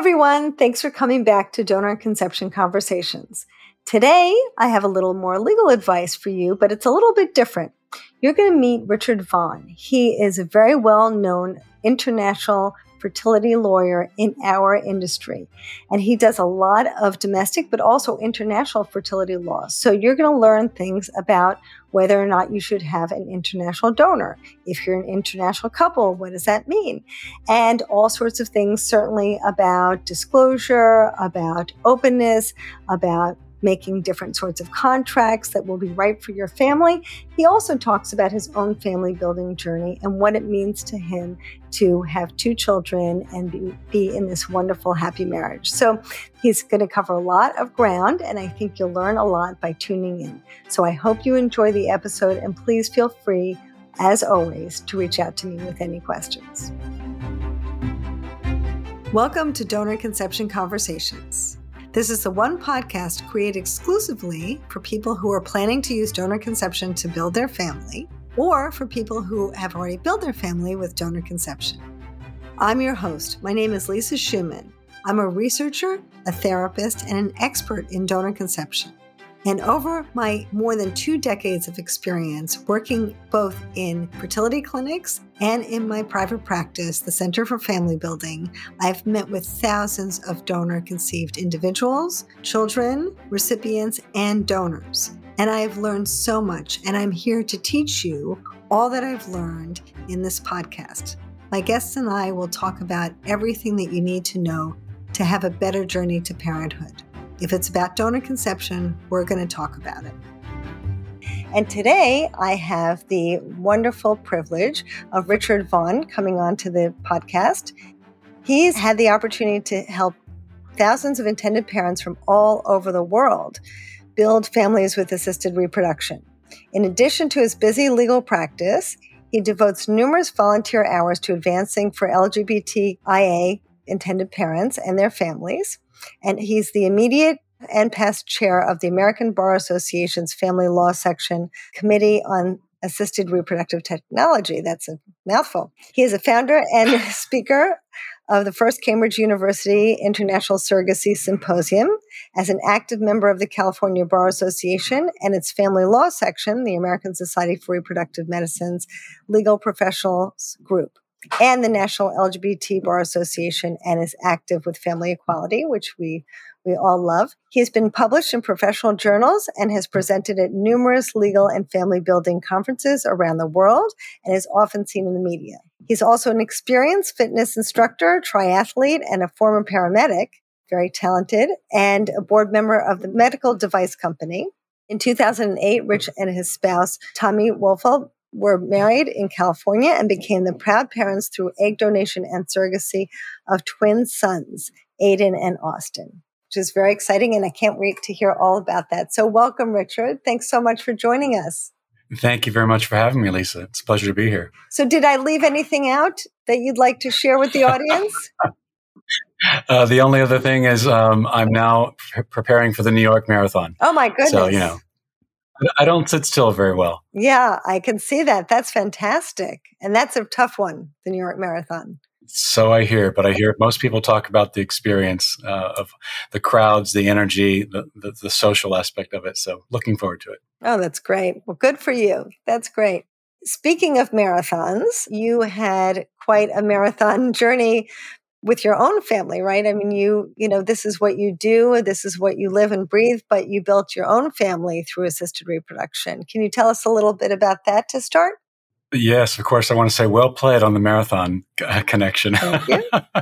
everyone. Thanks for coming back to Donor Conception Conversations. Today, I have a little more legal advice for you, but it's a little bit different. You're going to meet Richard Vaughn. He is a very well known international fertility lawyer in our industry. And he does a lot of domestic, but also international fertility laws. So you're going to learn things about whether or not you should have an international donor. If you're an international couple, what does that mean? And all sorts of things, certainly about disclosure, about openness, about making different sorts of contracts that will be right for your family. He also talks about his own family building journey and what it means to him to have two children and be, be in this wonderful, happy marriage. So he's going to cover a lot of ground, and I think you'll learn a lot by tuning in. So I hope you enjoy the episode, and please feel free, as always, to reach out to me with any questions. Welcome to Donor Conception Conversations. This is the one podcast created exclusively for people who are planning to use donor conception to build their family or for people who have already built their family with donor conception. I'm your host. My name is Lisa Schuman. I'm a researcher, a therapist, and an expert in donor conception. And over my more than two decades of experience working both in fertility clinics and in my private practice, the Center for Family Building, I've met with thousands of donor conceived individuals, children, recipients, and donors. And I have learned so much, and I'm here to teach you all that I've learned in this podcast. My guests and I will talk about everything that you need to know to have a better journey to parenthood. If it's about donor conception, we're going to talk about it. And today I have the wonderful privilege of Richard Vaughn coming on to the podcast. He's had the opportunity to help thousands of intended parents from all over the world build families with assisted reproduction. In addition to his busy legal practice, he devotes numerous volunteer hours to advancing for LGBTIA intended parents and their families and he's the immediate and past chair of the American Bar Association's Family Law Section Committee on Assisted Reproductive Technology. That's a mouthful. He is a founder and speaker of the first Cambridge University International Surrogacy Symposium, as an active member of the California Bar Association and its Family Law Section, the American Society for Reproductive Medicine's Legal Professionals Group and the National LGBT Bar Association and is active with family equality, which we we all love. He has been published in professional journals and has presented at numerous legal and family building conferences around the world and is often seen in the media. He's also an experienced fitness instructor, triathlete, and a former paramedic, very talented, and a board member of the medical device company. In 2008, Rich and his spouse, Tommy Wolfeld, were married in California and became the proud parents through egg donation and surrogacy of twin sons, Aiden and Austin, which is very exciting. And I can't wait to hear all about that. So, welcome, Richard. Thanks so much for joining us. Thank you very much for having me, Lisa. It's a pleasure to be here. So, did I leave anything out that you'd like to share with the audience? uh, the only other thing is um, I'm now pre- preparing for the New York Marathon. Oh, my goodness. So, you know, I don't sit still very well. Yeah, I can see that. That's fantastic. And that's a tough one, the New York Marathon. So I hear, but I hear most people talk about the experience uh, of the crowds, the energy, the, the, the social aspect of it. So looking forward to it. Oh, that's great. Well, good for you. That's great. Speaking of marathons, you had quite a marathon journey with your own family, right? I mean, you, you know, this is what you do, this is what you live and breathe, but you built your own family through assisted reproduction. Can you tell us a little bit about that to start? Yes, of course. I want to say well played on the marathon uh, connection.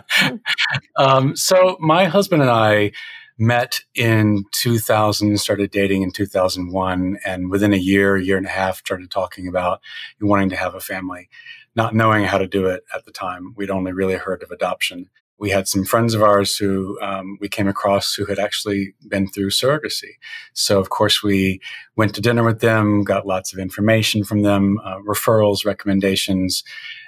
um, so, my husband and I met in 2000, started dating in 2001, and within a year, year and a half, started talking about wanting to have a family not knowing how to do it at the time. We'd only really heard of adoption. We had some friends of ours who um, we came across who had actually been through surrogacy. So, of course, we went to dinner with them, got lots of information from them, uh, referrals, recommendations,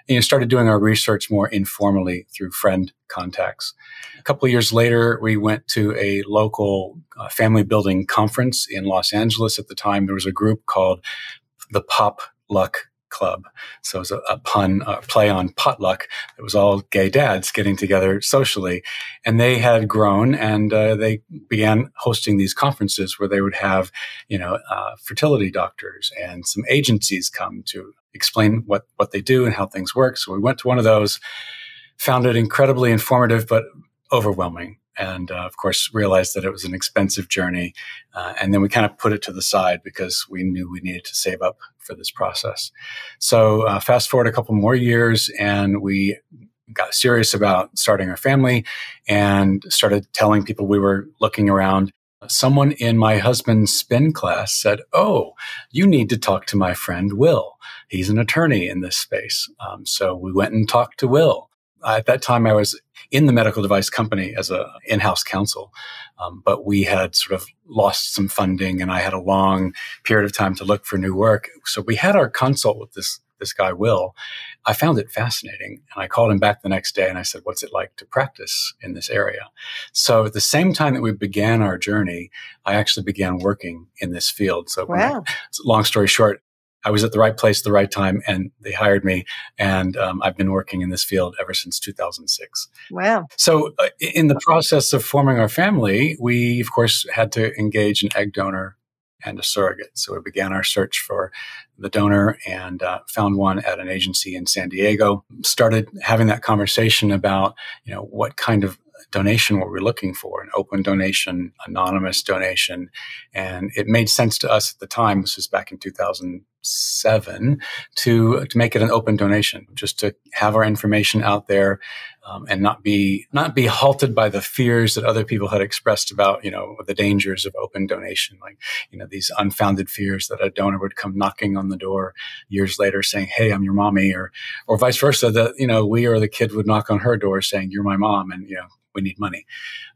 and you know, started doing our research more informally through friend contacts. A couple of years later, we went to a local uh, family building conference in Los Angeles. At the time, there was a group called the Pop Luck club. So it was a, a pun, a play on potluck. It was all gay dads getting together socially. And they had grown and uh, they began hosting these conferences where they would have, you know, uh, fertility doctors and some agencies come to explain what, what they do and how things work. So we went to one of those, found it incredibly informative, but overwhelming and uh, of course realized that it was an expensive journey uh, and then we kind of put it to the side because we knew we needed to save up for this process. So uh, fast forward a couple more years and we got serious about starting our family and started telling people we were looking around. Someone in my husband's spin class said oh you need to talk to my friend will. He's an attorney in this space. Um, so we went and talked to will at that time I was in the medical device company as a in-house counsel, um, but we had sort of lost some funding, and I had a long period of time to look for new work. So we had our consult with this this guy Will. I found it fascinating, and I called him back the next day, and I said, "What's it like to practice in this area?" So at the same time that we began our journey, I actually began working in this field. So wow. I, long story short, I was at the right place at the right time, and they hired me. And um, I've been working in this field ever since 2006. Wow. So, uh, in the process of forming our family, we, of course, had to engage an egg donor and a surrogate. So, we began our search for the donor and uh, found one at an agency in San Diego. Started having that conversation about, you know, what kind of donation what we're looking for an open donation, anonymous donation. And it made sense to us at the time, this was back in 2007, to, to make it an open donation, just to have our information out there um, and not be not be halted by the fears that other people had expressed about you know the dangers of open donation like you know these unfounded fears that a donor would come knocking on the door years later saying hey i'm your mommy or or vice versa that you know we or the kid would knock on her door saying you're my mom and you know we need money.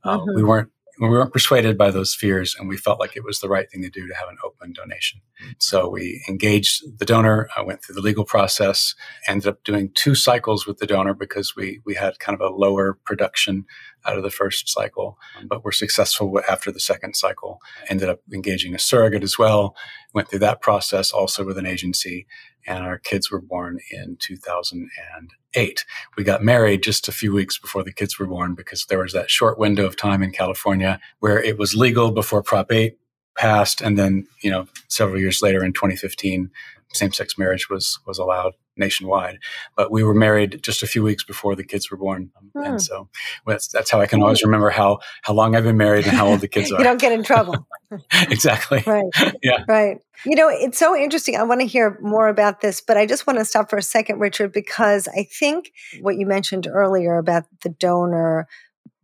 Uh, mm-hmm. We weren't we weren't persuaded by those fears, and we felt like it was the right thing to do to have an open donation. So we engaged the donor. I went through the legal process. Ended up doing two cycles with the donor because we we had kind of a lower production out of the first cycle, mm-hmm. but were successful after the second cycle. Ended up engaging a surrogate as well. Went through that process also with an agency, and our kids were born in 2008. We got married just a few weeks before the kids were born because there was that short window of time in California where it was legal before Prop 8 passed and then, you know, several years later in 2015 same-sex marriage was was allowed nationwide. But we were married just a few weeks before the kids were born, hmm. and so that's, that's how I can always remember how how long I've been married and how old the kids are. you don't get in trouble. exactly. Right. yeah. Right. You know, it's so interesting. I want to hear more about this, but I just want to stop for a second, Richard, because I think what you mentioned earlier about the donor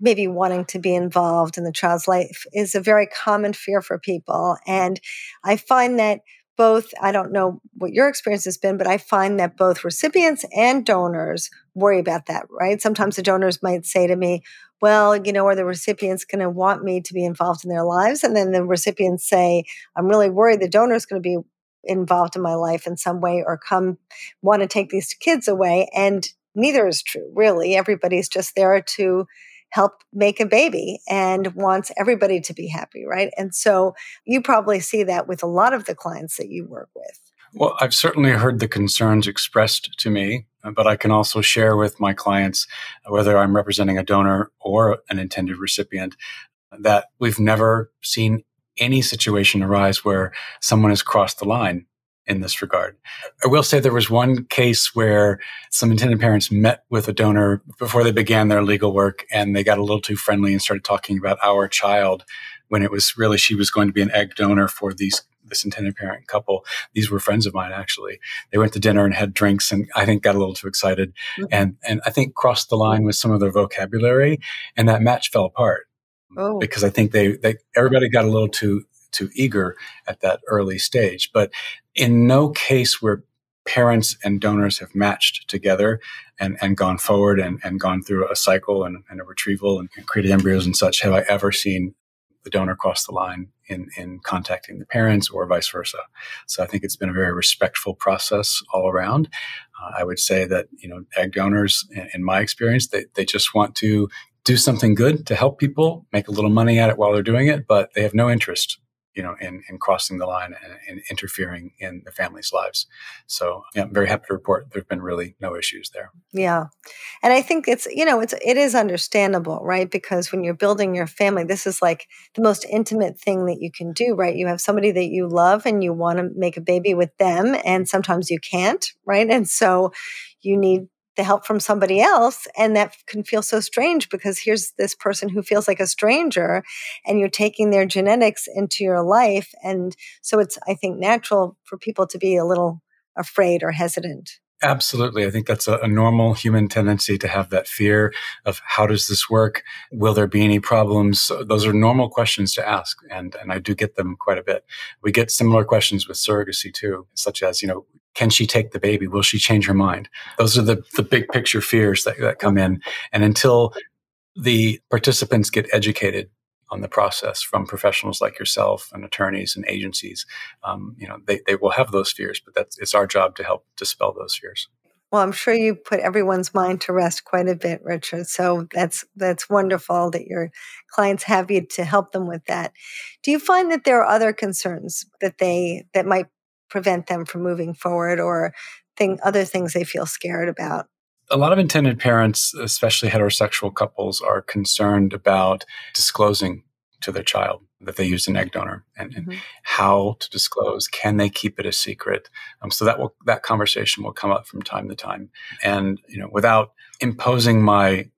maybe wanting to be involved in the child's life is a very common fear for people. And I find that both, I don't know what your experience has been, but I find that both recipients and donors worry about that, right? Sometimes the donors might say to me, well, you know, are the recipients going to want me to be involved in their lives? And then the recipients say, I'm really worried the donor is going to be involved in my life in some way or come want to take these kids away. And neither is true, really. Everybody's just there to help make a baby and wants everybody to be happy, right? And so you probably see that with a lot of the clients that you work with. Well, I've certainly heard the concerns expressed to me, but I can also share with my clients, whether I'm representing a donor or an intended recipient, that we've never seen any situation arise where someone has crossed the line in this regard. I will say there was one case where some intended parents met with a donor before they began their legal work and they got a little too friendly and started talking about our child when it was really she was going to be an egg donor for these this intended parent couple. These were friends of mine actually. They went to dinner and had drinks and I think got a little too excited mm-hmm. and and I think crossed the line with some of their vocabulary and that match fell apart. Oh. Because I think they, they everybody got a little too too eager at that early stage. But in no case where parents and donors have matched together and, and gone forward and, and gone through a cycle and, and a retrieval and, and created embryos and such have I ever seen the donor cross the line in, in contacting the parents or vice versa. So I think it's been a very respectful process all around. Uh, I would say that, you know, egg donors, in, in my experience, they, they just want to do something good to help people, make a little money at it while they're doing it, but they have no interest you know, in, in crossing the line and, and interfering in the family's lives. So yeah, I'm very happy to report there've been really no issues there. Yeah. And I think it's, you know, it's it is understandable, right? Because when you're building your family, this is like the most intimate thing that you can do, right? You have somebody that you love and you want to make a baby with them and sometimes you can't, right? And so you need the help from somebody else. And that can feel so strange because here's this person who feels like a stranger and you're taking their genetics into your life. And so it's, I think, natural for people to be a little afraid or hesitant. Absolutely. I think that's a, a, normal human tendency to have that fear of how does this work? Will there be any problems? Those are normal questions to ask. And, and I do get them quite a bit. We get similar questions with surrogacy too, such as, you know, can she take the baby? Will she change her mind? Those are the, the big picture fears that, that come in. And until the participants get educated on the process from professionals like yourself and attorneys and agencies, um, you know, they, they will have those fears, but that's, it's our job to help dispel those fears. Well, I'm sure you put everyone's mind to rest quite a bit, Richard. So that's that's wonderful that your clients have you to help them with that. Do you find that there are other concerns that they that might prevent them from moving forward or thing, other things they feel scared about? A lot of intended parents, especially heterosexual couples, are concerned about disclosing to their child that they used an egg donor and, mm-hmm. how to disclose. Can they keep it a secret? Um, so that will that conversation will come up from time to time, and you know, without imposing my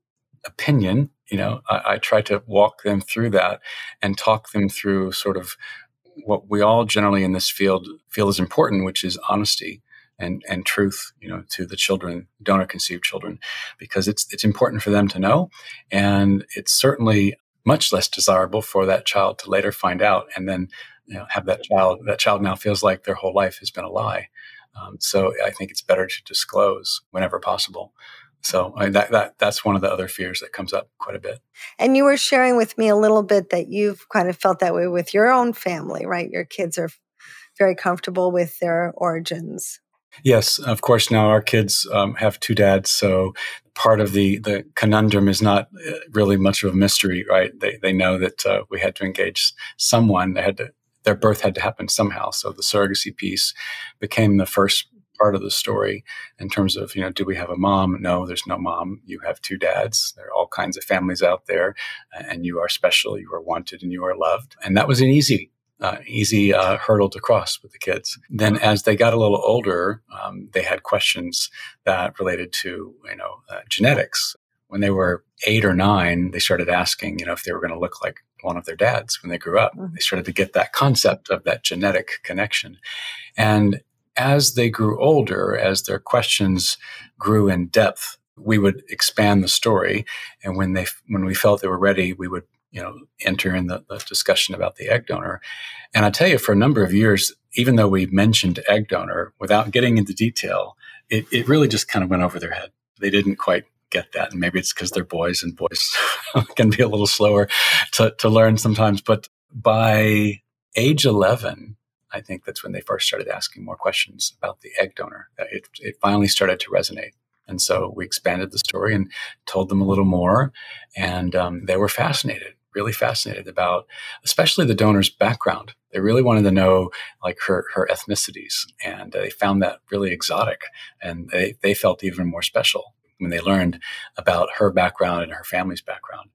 opinion, you know, I, I try to walk them through that and talk them through sort of what we all generally in this field feel is important, which is honesty and, and truth, you know, to the children, donor conceived children, because it's it's important for them to know, and it's certainly much less desirable for that child to later find out and then you know, have that child that child now feels like their whole life has been a lie. Um, so I think it's better to disclose whenever possible. So I that, that that's one of the other fears that comes up quite a bit. And you were sharing with me a little bit that you've kind of felt that way with your own family, right? Your kids are very comfortable with their origins. Yes, of course. Now our kids um, have two dads, so part of the the conundrum is not uh, really much of a mystery, right? They they know that uh, we had to engage someone. They had to their birth had to happen somehow. So the surrogacy piece became the first part of the story in terms of, you know, do we have a mom? No, there's no mom. You have two dads. There are all kinds of families out there, and you are special, you are wanted, and you are loved. And that was an easy uh, easy uh, hurdle to cross with the kids. Then, as they got a little older, um, they had questions that related to you know uh, genetics. When they were eight or nine, they started asking, you know, if they were going to look like one of their dads when they grew up. Mm-hmm. They started to get that concept of that genetic connection, and as they grew older, as their questions grew in depth, we would expand the story. And when they when we felt they were ready, we would you know enter in the, the discussion about the egg donor. And I tell you, for a number of years, even though we mentioned egg donor without getting into detail, it, it really just kind of went over their head. They didn't quite get that. And maybe it's because they're boys and boys can be a little slower to, to learn sometimes. But by age 11, I think that's when they first started asking more questions about the egg donor. It, it finally started to resonate. And so we expanded the story and told them a little more. And um, they were fascinated, really fascinated about, especially the donor's background. They really wanted to know like her, her ethnicities. And they found that really exotic. And they, they felt even more special when they learned about her background and her family's background.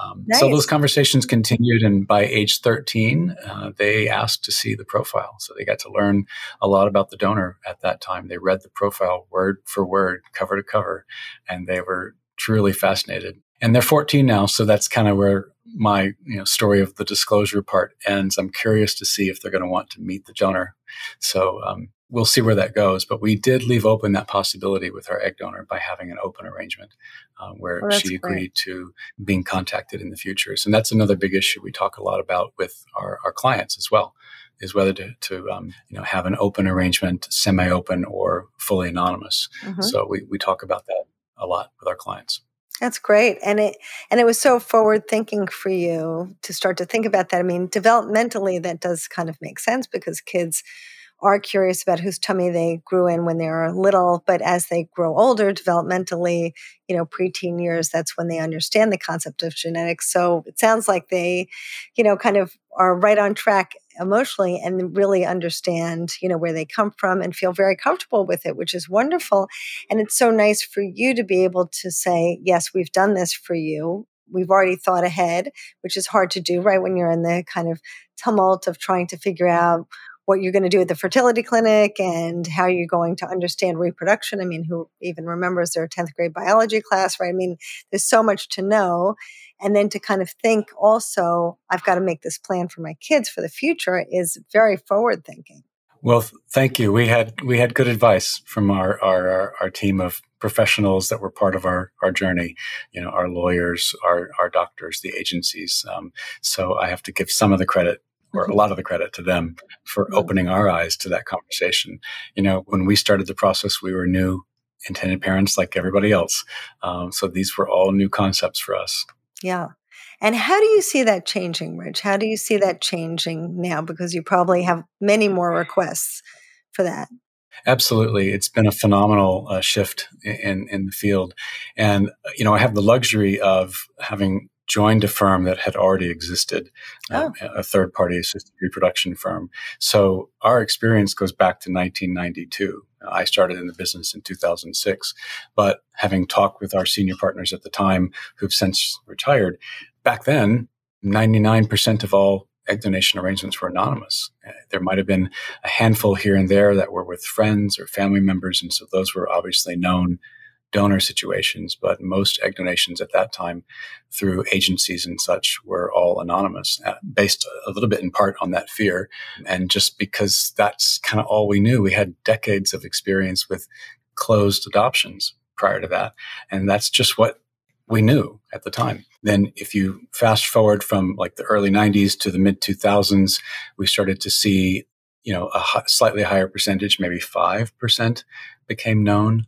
Um, nice. So those conversations continued, and by age 13, uh, they asked to see the profile. So they got to learn a lot about the donor at that time. They read the profile word for word, cover to cover, and they were truly fascinated. And they're 14 now, so that's kind of where my you know story of the disclosure part ends. I'm curious to see if they're going to want to meet the donor. So um, we'll see where that goes. But we did leave open that possibility with our egg donor by having an open arrangement uh, where oh, she agreed great. to being contacted in the future. And that's another big issue we talk a lot about with our, our clients as well. Is whether to, to um, you know have an open arrangement, semi-open, or fully anonymous. Mm-hmm. So we, we talk about that a lot with our clients. That's great. And it and it was so forward thinking for you to start to think about that. I mean, developmentally that does kind of make sense because kids are curious about whose tummy they grew in when they were little, but as they grow older developmentally, you know, preteen years, that's when they understand the concept of genetics. So it sounds like they, you know, kind of are right on track emotionally and really understand, you know, where they come from and feel very comfortable with it, which is wonderful. And it's so nice for you to be able to say, yes, we've done this for you. We've already thought ahead, which is hard to do, right? When you're in the kind of tumult of trying to figure out what you're going to do at the fertility clinic and how you're going to understand reproduction. I mean, who even remembers their 10th grade biology class, right? I mean, there's so much to know. And then to kind of think also, I've got to make this plan for my kids for the future is very forward thinking. Well, thank you. We had we had good advice from our our our team of professionals that were part of our our journey. You know, our lawyers, our our doctors, the agencies. Um, so I have to give some of the credit or a mm-hmm. lot of the credit to them for opening our eyes to that conversation. You know, when we started the process, we were new intended parents like everybody else. Um, so these were all new concepts for us. Yeah. And how do you see that changing, Rich? How do you see that changing now? Because you probably have many more requests for that. Absolutely, it's been a phenomenal uh, shift in in the field, and you know I have the luxury of having joined a firm that had already existed, uh, oh. a third party assisted reproduction firm. So our experience goes back to 1992. I started in the business in 2006, but having talked with our senior partners at the time who've since retired, back then, 99% of all egg donation arrangements were anonymous. Uh, there might have been a handful here and there that were with friends or family members, and so those were obviously known donor situations, but most egg donations at that time through agencies and such were all anonymous, uh, based a little bit in part on that fear. And just because that's kind of all we knew, we had decades of experience with closed adoptions prior to that. And that's just what we knew at the time. Then, if you fast forward from like the early 90s to the mid 2000s, we started to see, you know, a slightly higher percentage, maybe 5% became known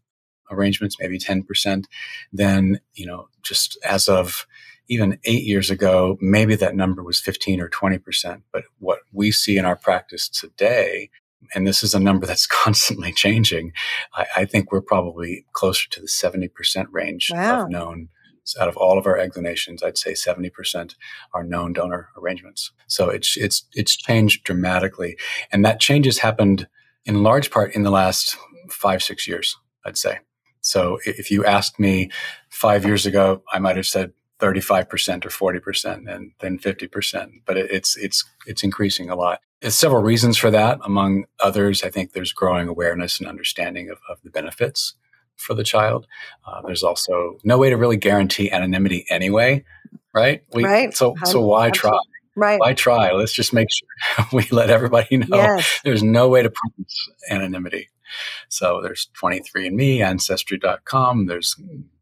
arrangements, maybe 10%, then, you know, just as of even eight years ago, maybe that number was 15 or 20%. But what we see in our practice today, and this is a number that's constantly changing, I, I think we're probably closer to the 70% range wow. of known. Out of all of our egg donations, I'd say 70% are known donor arrangements. So it's, it's, it's changed dramatically. And that change has happened in large part in the last five, six years, I'd say. So if you asked me five years ago, I might have said 35% or 40% and then 50%, but it's, it's, it's increasing a lot. There's several reasons for that. Among others, I think there's growing awareness and understanding of, of the benefits for the child. Uh, there's also no way to really guarantee anonymity anyway, right? We, right. So, so why try? Right. Why try? Let's just make sure we let everybody know yes. there's no way to promise anonymity. So there's 23andMe, Ancestry.com, there's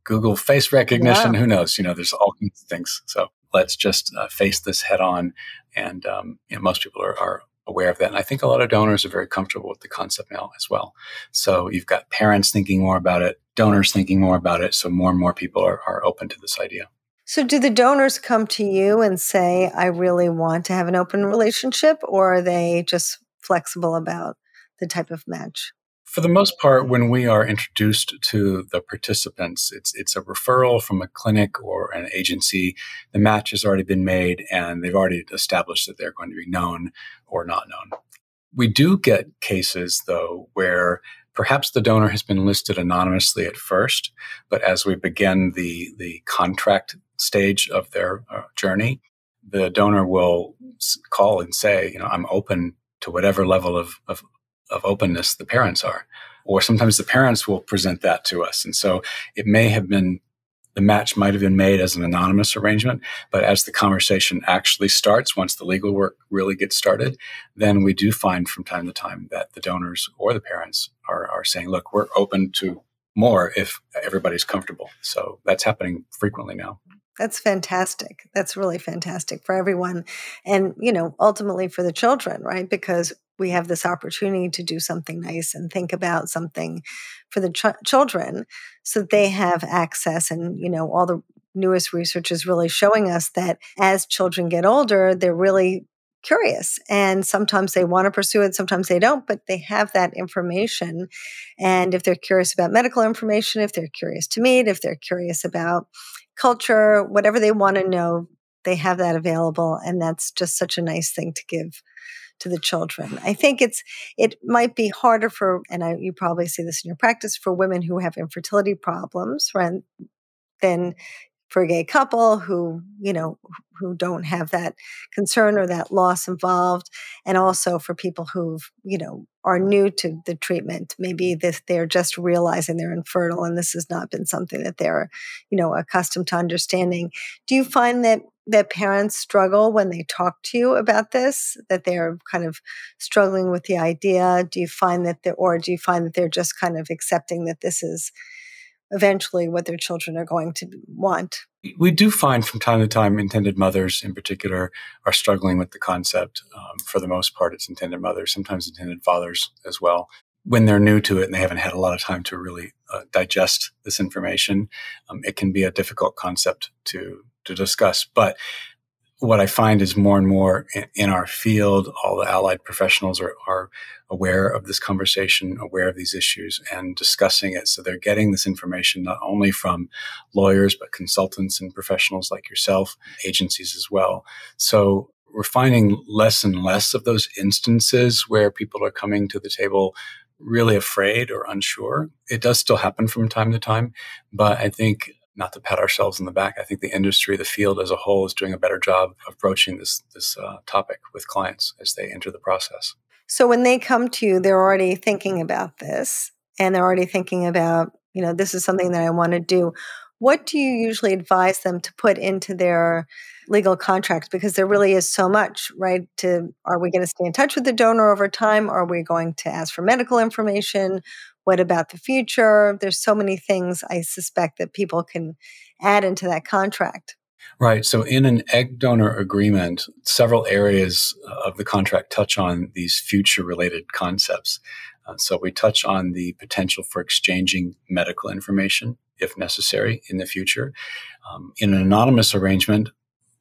Google face recognition. Who knows? You know, there's all kinds of things. So let's just uh, face this head on. And um, you know, most people are, are aware of that. And I think a lot of donors are very comfortable with the concept now as well. So you've got parents thinking more about it, donors thinking more about it. So more and more people are, are open to this idea. So, do the donors come to you and say, I really want to have an open relationship, or are they just flexible about the type of match? For the most part, when we are introduced to the participants, it's it's a referral from a clinic or an agency. The match has already been made, and they've already established that they're going to be known or not known. We do get cases, though, where perhaps the donor has been listed anonymously at first, but as we begin the the contract stage of their uh, journey, the donor will call and say, you know, I'm open to whatever level of, of of openness the parents are. Or sometimes the parents will present that to us. And so it may have been the match might have been made as an anonymous arrangement, but as the conversation actually starts, once the legal work really gets started, then we do find from time to time that the donors or the parents are, are saying, look, we're open to more if everybody's comfortable. So that's happening frequently now. That's fantastic. That's really fantastic for everyone. And, you know, ultimately for the children, right? Because we have this opportunity to do something nice and think about something for the ch- children so that they mm-hmm. have access and you know all the newest research is really showing us that as children get older they're really curious and sometimes they want to pursue it sometimes they don't but they have that information. And if they're curious about medical information if they're curious to meet if they're curious about culture whatever they want to know they have that available and that's just such a nice thing to give to the children. I think it's it might be harder for, and I, you probably see this in your practice for women who have infertility problems, right? Than for a gay couple who you know who don't have that concern or that loss involved and also for people who you know are new to the treatment. Maybe this, they're just realizing they're infertile and this has not been something that they're you know accustomed to understanding. Do you find that that parents struggle when they talk to you about this that they're kind of struggling with the idea? Do you find that they or do you find that they're just kind of accepting that this is eventually what their children are going to want. We do find from time to time intended mothers in particular are struggling with the concept. Um, for the most part, it's intended mothers, sometimes intended fathers as well. When they're new to it and they haven't had a lot of time to really uh, digest this information, um, it can be a difficult concept to to discuss. But what I find is more and more in, our field, all the allied professionals are, are aware of this conversation, aware of these issues, and discussing it. So they're getting this information not only from lawyers, but consultants and professionals like yourself, agencies as well. So we're finding less and less of those instances where people are coming to the table really afraid or unsure. It does still happen from time to time, but I think not to pat ourselves on the back. I think the industry, the field as a whole, is doing a better job of approaching this this uh, topic with clients as they enter the process. So when they come to you, they're already thinking about this, and they're already thinking about, you know, this is something that I want to do. What do you usually advise them to put into their legal contracts? Because there really is so much, right? To are we going to stay in touch with the donor over time? Are we going to ask for medical information? What about the future? There's so many things I suspect that people can add into that contract. Right. So, in an egg donor agreement, several areas of the contract touch on these future related concepts. Uh, so, we touch on the potential for exchanging medical information if necessary in the future. Um, in an anonymous arrangement,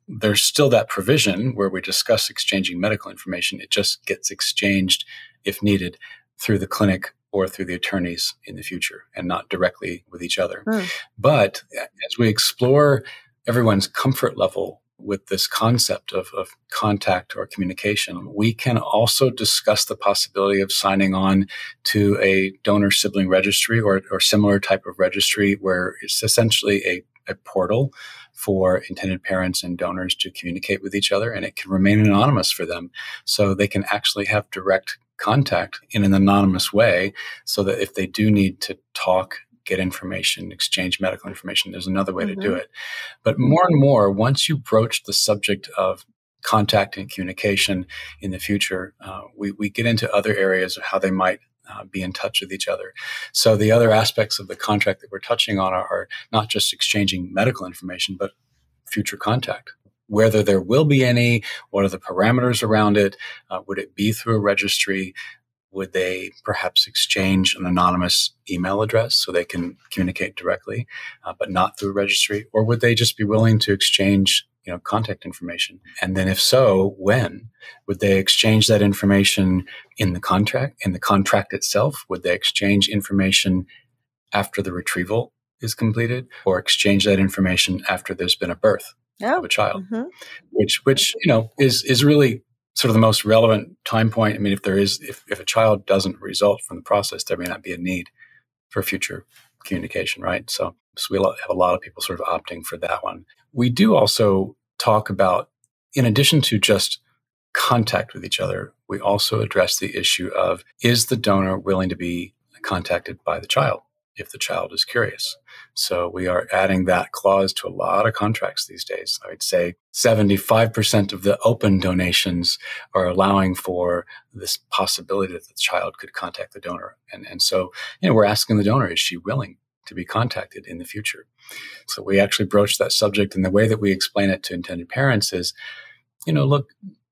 there's still that provision where we discuss exchanging medical information. It just gets exchanged if needed through the clinic or through the attorneys in the future and not directly with each other. Mm. But as we explore everyone's comfort level with this concept of, of contact or communication, we can also discuss the possibility of signing on to a donor sibling registry or, or similar type of registry where it's essentially a, a portal for intended parents and donors to communicate with each other and it can remain anonymous for them so they can actually have direct contact in an anonymous way so that if they do need to talk get information exchange medical information there's another way mm-hmm. to do mm-hmm. it but more and more once you broach the subject of contact and communication in the future uh, we, we get into other areas of how they might uh, be in touch with each other. So the other aspects of the contract that we're touching on are, are, not just exchanging medical information, but future contact whether there will be any, what are the parameters around it? Uh, would it be through a registry? Would they perhaps exchange an anonymous email address so they can communicate directly, uh, but not through a registry? Or would they just be willing to exchange you know, contact information? And then if so, when? Would they exchange that information in the contract, in the contract itself? Would they exchange information after the retrieval is completed or exchange that information after there's been a birth? Oh. of a child, mm-hmm. which which you know is is really sort of the most relevant time point. I mean, if there is if if a child doesn't result from the process, there may not be a need for future communication, right? So, so we have a lot of people sort of opting for that one. We do also talk about, in addition to just contact with each other, we also address the issue of is the donor willing to be contacted by the child? If the child is curious. So we are adding that clause to a lot of contracts these days. I would say 75% of the open donations are allowing for this possibility that the child could contact the donor. And, and so, you know, we're asking the donor, is she willing to be contacted in the future? So we actually broach that subject. And the way that we explain it to intended parents is, you know, look,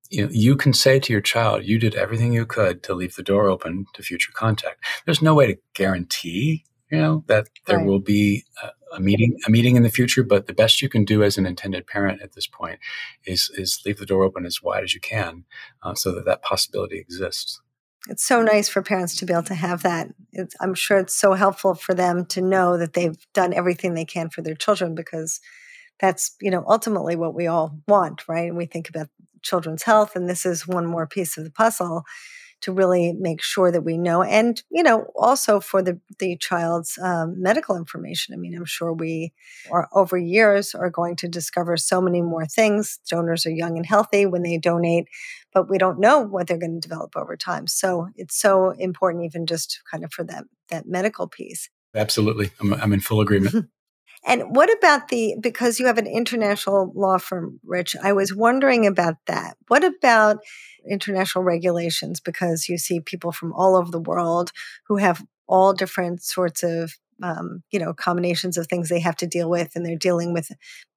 you, know, you can say to your child, you did everything you could to leave the door open to future contact. There's no way to guarantee you know, that there Right. will be a, a meeting, a meeting in the future. But the best you can do as an intended parent at this point is is leave the door open as wide as you can, uh, so that that possibility exists. It's so nice for parents to be able to have that. It's, I'm sure it's so helpful for them to know that they've done everything they can for their children because that's, you know, ultimately what we all want, right? And we think about children's health, and this is one more piece of the puzzle to really make sure that we know and you know also for the the child's um, medical information. I mean i'm sure we are over years are going to discover so many more things. Donors are young and healthy when they donate but we don't know what they're going to develop over time. So it's so important even just kind of for that that medical piece. Absolutely, I'm, I'm in full agreement. and what about the because you have an international law firm rich i was wondering about that. What about international regulations? Because you see people from all over the world who have all different sorts of um, you know combinations of things they have to deal with and they're dealing with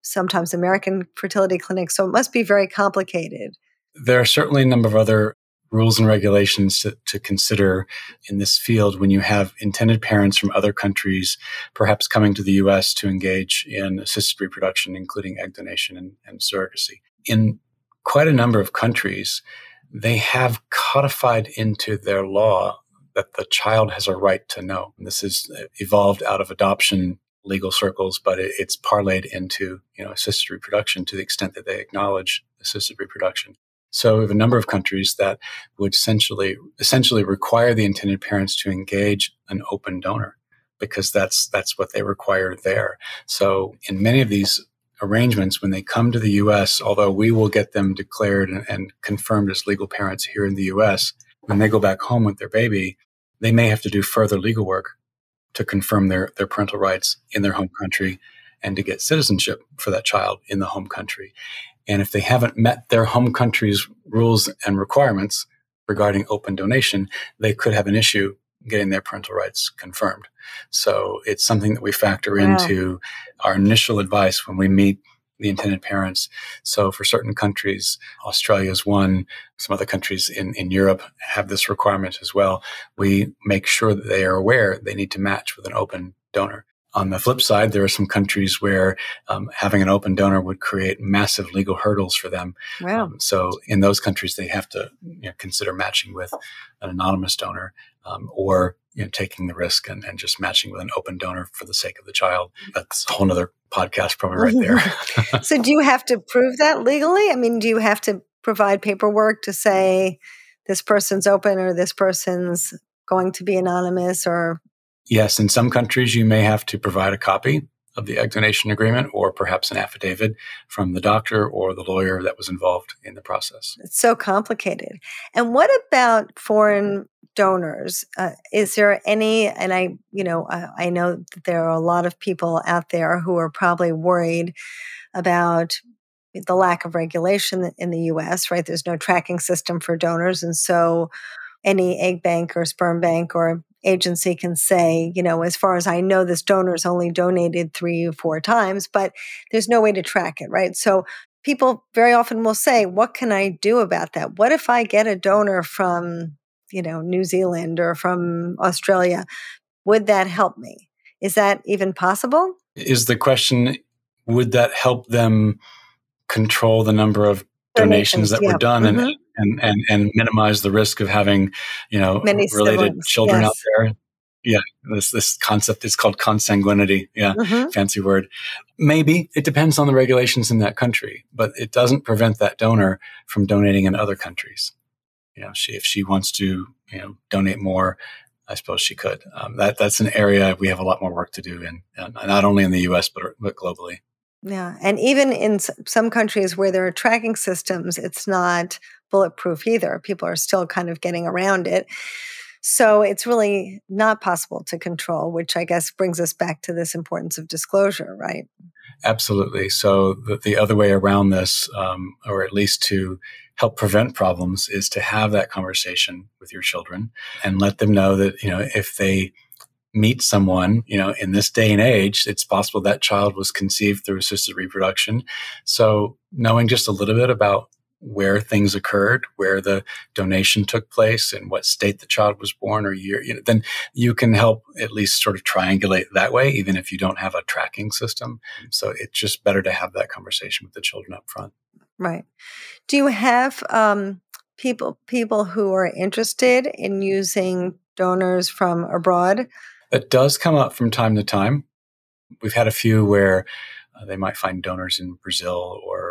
sometimes american fertility clinics so it must be very complicated. There are certainly a number of other rules and regulations to, to, consider in this field when you have intended parents from other countries perhaps coming to the US to engage in assisted reproduction, including egg donation and, and surrogacy. In quite a number of countries, they have codified into their law that the child has a right to know. This is uh, evolved out of adoption legal circles, but it, it's parlayed into you know assisted reproduction to the extent that they acknowledge assisted reproduction. So we have a number of countries that would essentially essentially require the intended parents to engage an open donor because that's that's what they require there. So in many of these arrangements, when they come to the U.S., although we will get them declared and, and confirmed as legal parents here in the U.S., when they go back home with their baby, they may have to do further legal work to confirm their their parental rights in their home country and to get citizenship for that child in the home country. And if they haven't met their home country's rules and requirements regarding open donation, they could have an issue getting their parental rights confirmed. So it's something that we factor wow. into our initial advice when we meet the intended parents. So for certain countries, Australia is one, some other countries in, in Europe have this requirement as well. We make sure that they are aware they need to match with an open donor. On the flip side, there are some countries where um, having an open donor would create massive legal hurdles for them. Wow. Um, so in those countries, they have to you know, consider matching with an anonymous donor um, or you know, taking the risk and, and, just matching with an open donor for the sake of the child. That's a whole other podcast, probably right there. so do you have to prove that legally? I mean, do you have to provide paperwork to say this person's open or this person's going to be anonymous or Yes, in some countries, you may have to provide a copy of the egg donation agreement or perhaps an affidavit from the doctor or the lawyer that was involved in the process. It's so complicated. And what about foreign donors? Uh, is there any, and I, you know, I, I know that there are a lot of people out there who are probably worried about the lack of regulation in the US, right? There's no tracking system for donors. And so any egg bank or sperm bank or agency can say, you know, as far as I know, this donor's only donated three or four times, but there's no way to track it, right? So people very often will say, what can I do about that? What if I get a donor from, you know, New Zealand or from Australia? Would that help me? Is that even possible? Is the question, would that help them control the number of donations, that yeah. were done mm-hmm. and, and, and, and minimize the risk of having, you know, Many related siblings, children yes. out there. Yeah, this this concept is called consanguinity. Yeah, Mhm. fancy word. Maybe it depends on the regulations in that country, but it doesn't prevent that donor from donating in other countries. You know, she if she wants to, you know, donate more, I suppose she could. Um, that that's an area we have a lot more work to do in, not only in the U.S. but but globally. Yeah. And even in some countries where there are tracking systems, it's not bulletproof either. People are still kind of getting around it. So it's really not possible to control, which I guess brings us back to this importance of disclosure, right? Absolutely. So the, the other way around this, um, or at least to help prevent problems, is to have that conversation with your children and let them know that you know if they meet someone, you know, in this day and age, it's possible that child was conceived through assisted reproduction. So knowing just a little bit about where things occurred, where the donation took place, and what state the child was born or year, you know, then you can help at least sort of triangulate that way, even if you don't have a tracking system. So it's just better to have that conversation with the children up front. Right. Do you have um, people people who are interested in using donors from abroad? That does come up from time to time. We've had a few where uh, they might find donors in Brazil or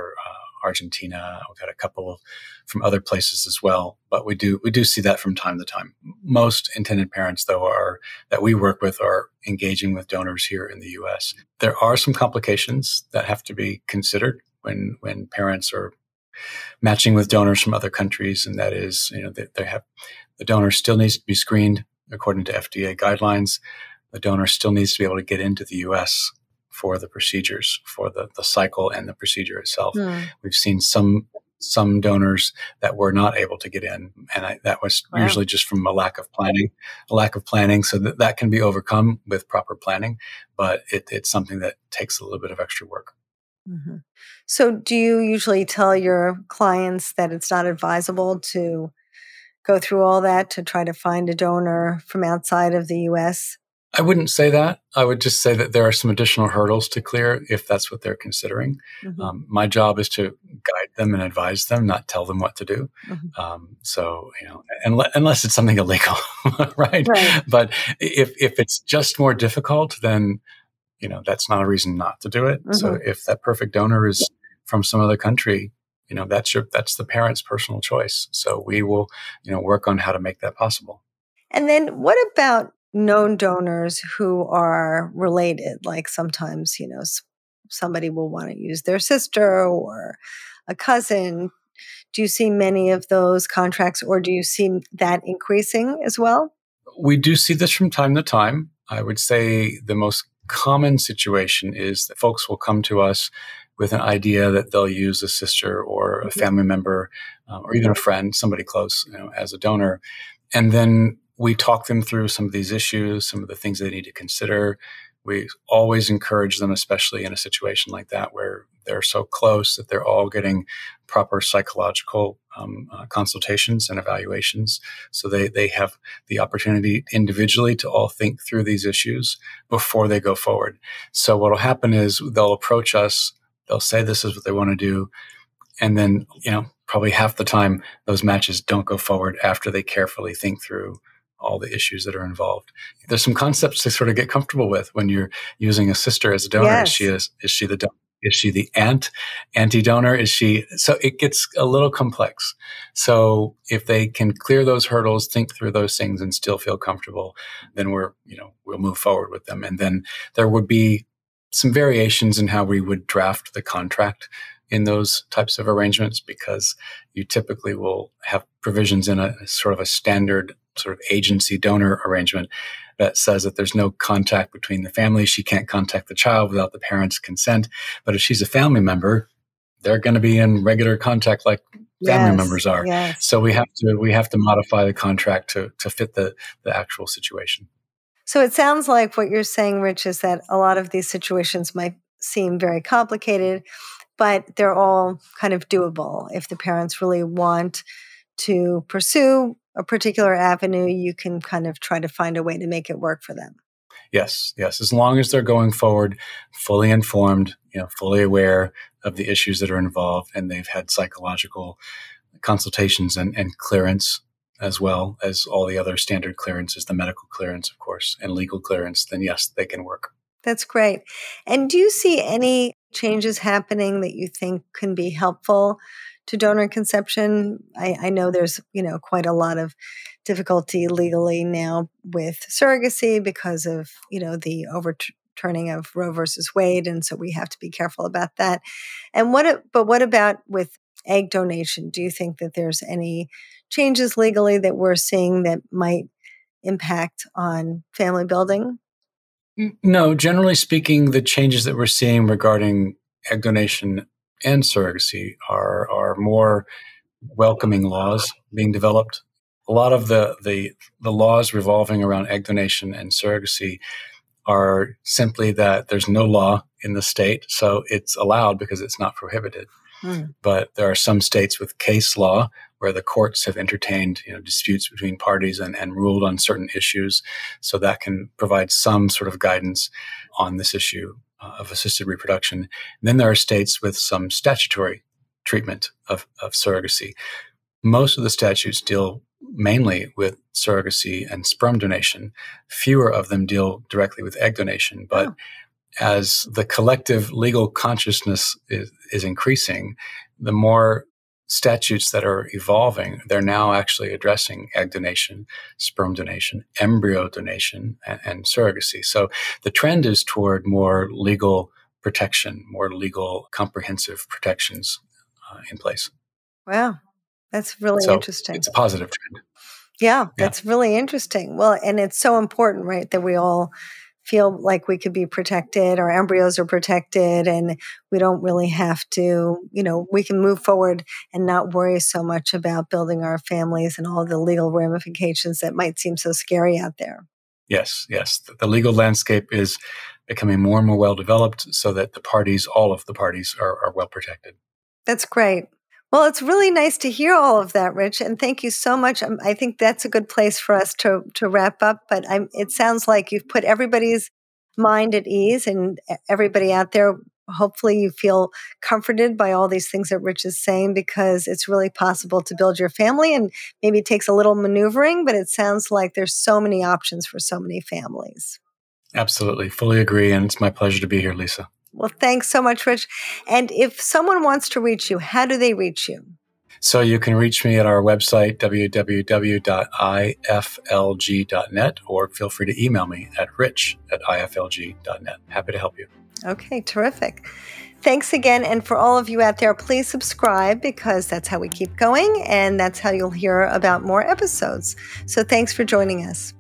Argentina. We've had a couple from other places as well, but we do we do see that from time to time. Most intended parents, though, are that we work with are engaging with donors here in the U.S. There are some complications that have to be considered when when parents are matching with donors from other countries, and that is, you know, they, they have the donor still needs to be screened according to FDA guidelines. The donor still needs to be able to get into the U.S. for the procedures, for the, the cycle and the procedure itself. Mm. We've seen some some donors that were not able to get in, and I, that was wow. usually just from a lack of planning, a lack of planning. So that, that can be overcome with proper planning, but it, it's something that takes a little bit of extra work. Mm-hmm. So, do you usually tell your clients that it's not advisable to go through all that to try to find a donor from outside of the US? I wouldn't say that. I would just say that there are some additional hurdles to clear if that's what they're considering. Mm-hmm. Um, my job is to guide them and advise them, not tell them what to do. Mm-hmm. Um, so, you know, unless, unless it's something illegal, right? right? But if if it's just more difficult, then you know that's not a reason not to do it. Mm-hmm. So, if that perfect donor is from some other country, you know that's your that's the parent's personal choice so we will you know work on how to make that possible and then what about known donors who are related like sometimes you know somebody will want to use their sister or a cousin do you see many of those contracts or do you see that increasing as well we do see this from time to time i would say the most common situation is that folks will come to us with an idea that they'll use a sister or a mm-hmm. family member um, or even a friend, somebody close, you know, as a donor. And then we talk them through some of these issues, some of the things they need to consider. We always encourage them, especially in a situation like that where they're so close that they're all getting proper psychological um, uh, consultations and evaluations. So they, they have the opportunity individually to all think through these issues before they go forward. So what will happen is they'll approach us they'll say this is what they want to do. And then, you know, probably half the time those matches don't go forward after they carefully think through all the issues that are involved. There's some concepts to sort of get comfortable with when you're using a sister as a donor. Yes. Is she is, is she the donor? Is she the aunt, anti donor? Is she? So it gets a little complex. So if they can clear those hurdles, think through those things, and still feel comfortable, then we're you know we'll move forward with them. And then there would be some variations in how we would draft the contract in those types of arrangements because you typically will have provisions in a sort of a standard sort of agency donor arrangement that says that there's no contact between the family. She can't contact the child without the parents' consent. But if she's a family member, they're going to be in regular contact like family yes, members are. Yes. So we have to we have to modify the contract to to fit the the actual situation. So it sounds like what you're saying, Rich, is that a lot of these situations might seem very complicated, but they're all kind of doable. If the parents really want to pursue a particular avenue, you can kind of try to find a way to make it work for them. Yes, yes. As long as they're going forward fully informed, you know, fully aware of the issues that are involved, and they've had psychological consultations and, and clearance as well as all the other standard clearances, the medical clearance, of course, and legal clearance, then yes, they can work. That's great. And do you see any changes happening that you think can be helpful to donor conception? I, I know there's, you know, quite a lot of difficulty legally now with surrogacy because of, you know, the overturning of Roe versus Wade. And so we have to be careful about that. And what, but what about with egg donation? Do you think that there's any changes legally that we're seeing that might impact on family building? No, generally speaking, the changes that we're seeing regarding egg donation and surrogacy are are more welcoming laws being developed. A lot of the the, the laws revolving around egg donation and surrogacy are simply that there's no law in the state, so it's allowed because it's not prohibited. Mm. But there are some states with case law where the courts have entertained you know, disputes between parties and, and ruled on certain issues. So that can provide some sort of guidance on this issue uh, of assisted reproduction. And then there are states with some statutory treatment of, of surrogacy. Most of the statutes deal mainly with surrogacy and sperm donation. Fewer of them deal directly with egg donation, but oh as the collective legal consciousness is, is increasing, the more statutes that are evolving, they're now actually addressing egg donation, sperm donation, embryo donation, and, and, surrogacy. So the trend is toward more legal protection, more legal comprehensive protections uh, in place. Wow, that's really so interesting. It's a positive trend. Yeah, that's yeah. really interesting. Well, and it's so important, right, that we all feel like we could be protected, our embryos are protected, and we don't really have to, you know, we can move forward and not worry so much about building our families and all the legal ramifications that might seem so scary out there. Yes, yes. The legal landscape is becoming more and more well developed so that the parties, all of the parties, are, are well protected. That's great. Well, it's really nice to hear all of that, Rich, and thank you so much. Um, I think that's a good place for us to to wrap up. But I'm, it sounds like you've put everybody's mind at ease, and everybody out there. Hopefully, you feel comforted by all these things that Rich is saying because it's really possible to build your family, and maybe it takes a little maneuvering. But it sounds like there's so many options for so many families. Absolutely, fully agree, and it's my pleasure to be here, Lisa. Well, thanks so much, Rich. And if someone wants to reach you, how do they reach you? So you can reach me at our website, www.iflg.net, or feel free to email me at rich at iflg.net. Happy to help you. Okay, terrific. Thanks again. And for all of you out there, please subscribe because that's how we keep going and that's how you'll hear about more episodes. So thanks for joining us.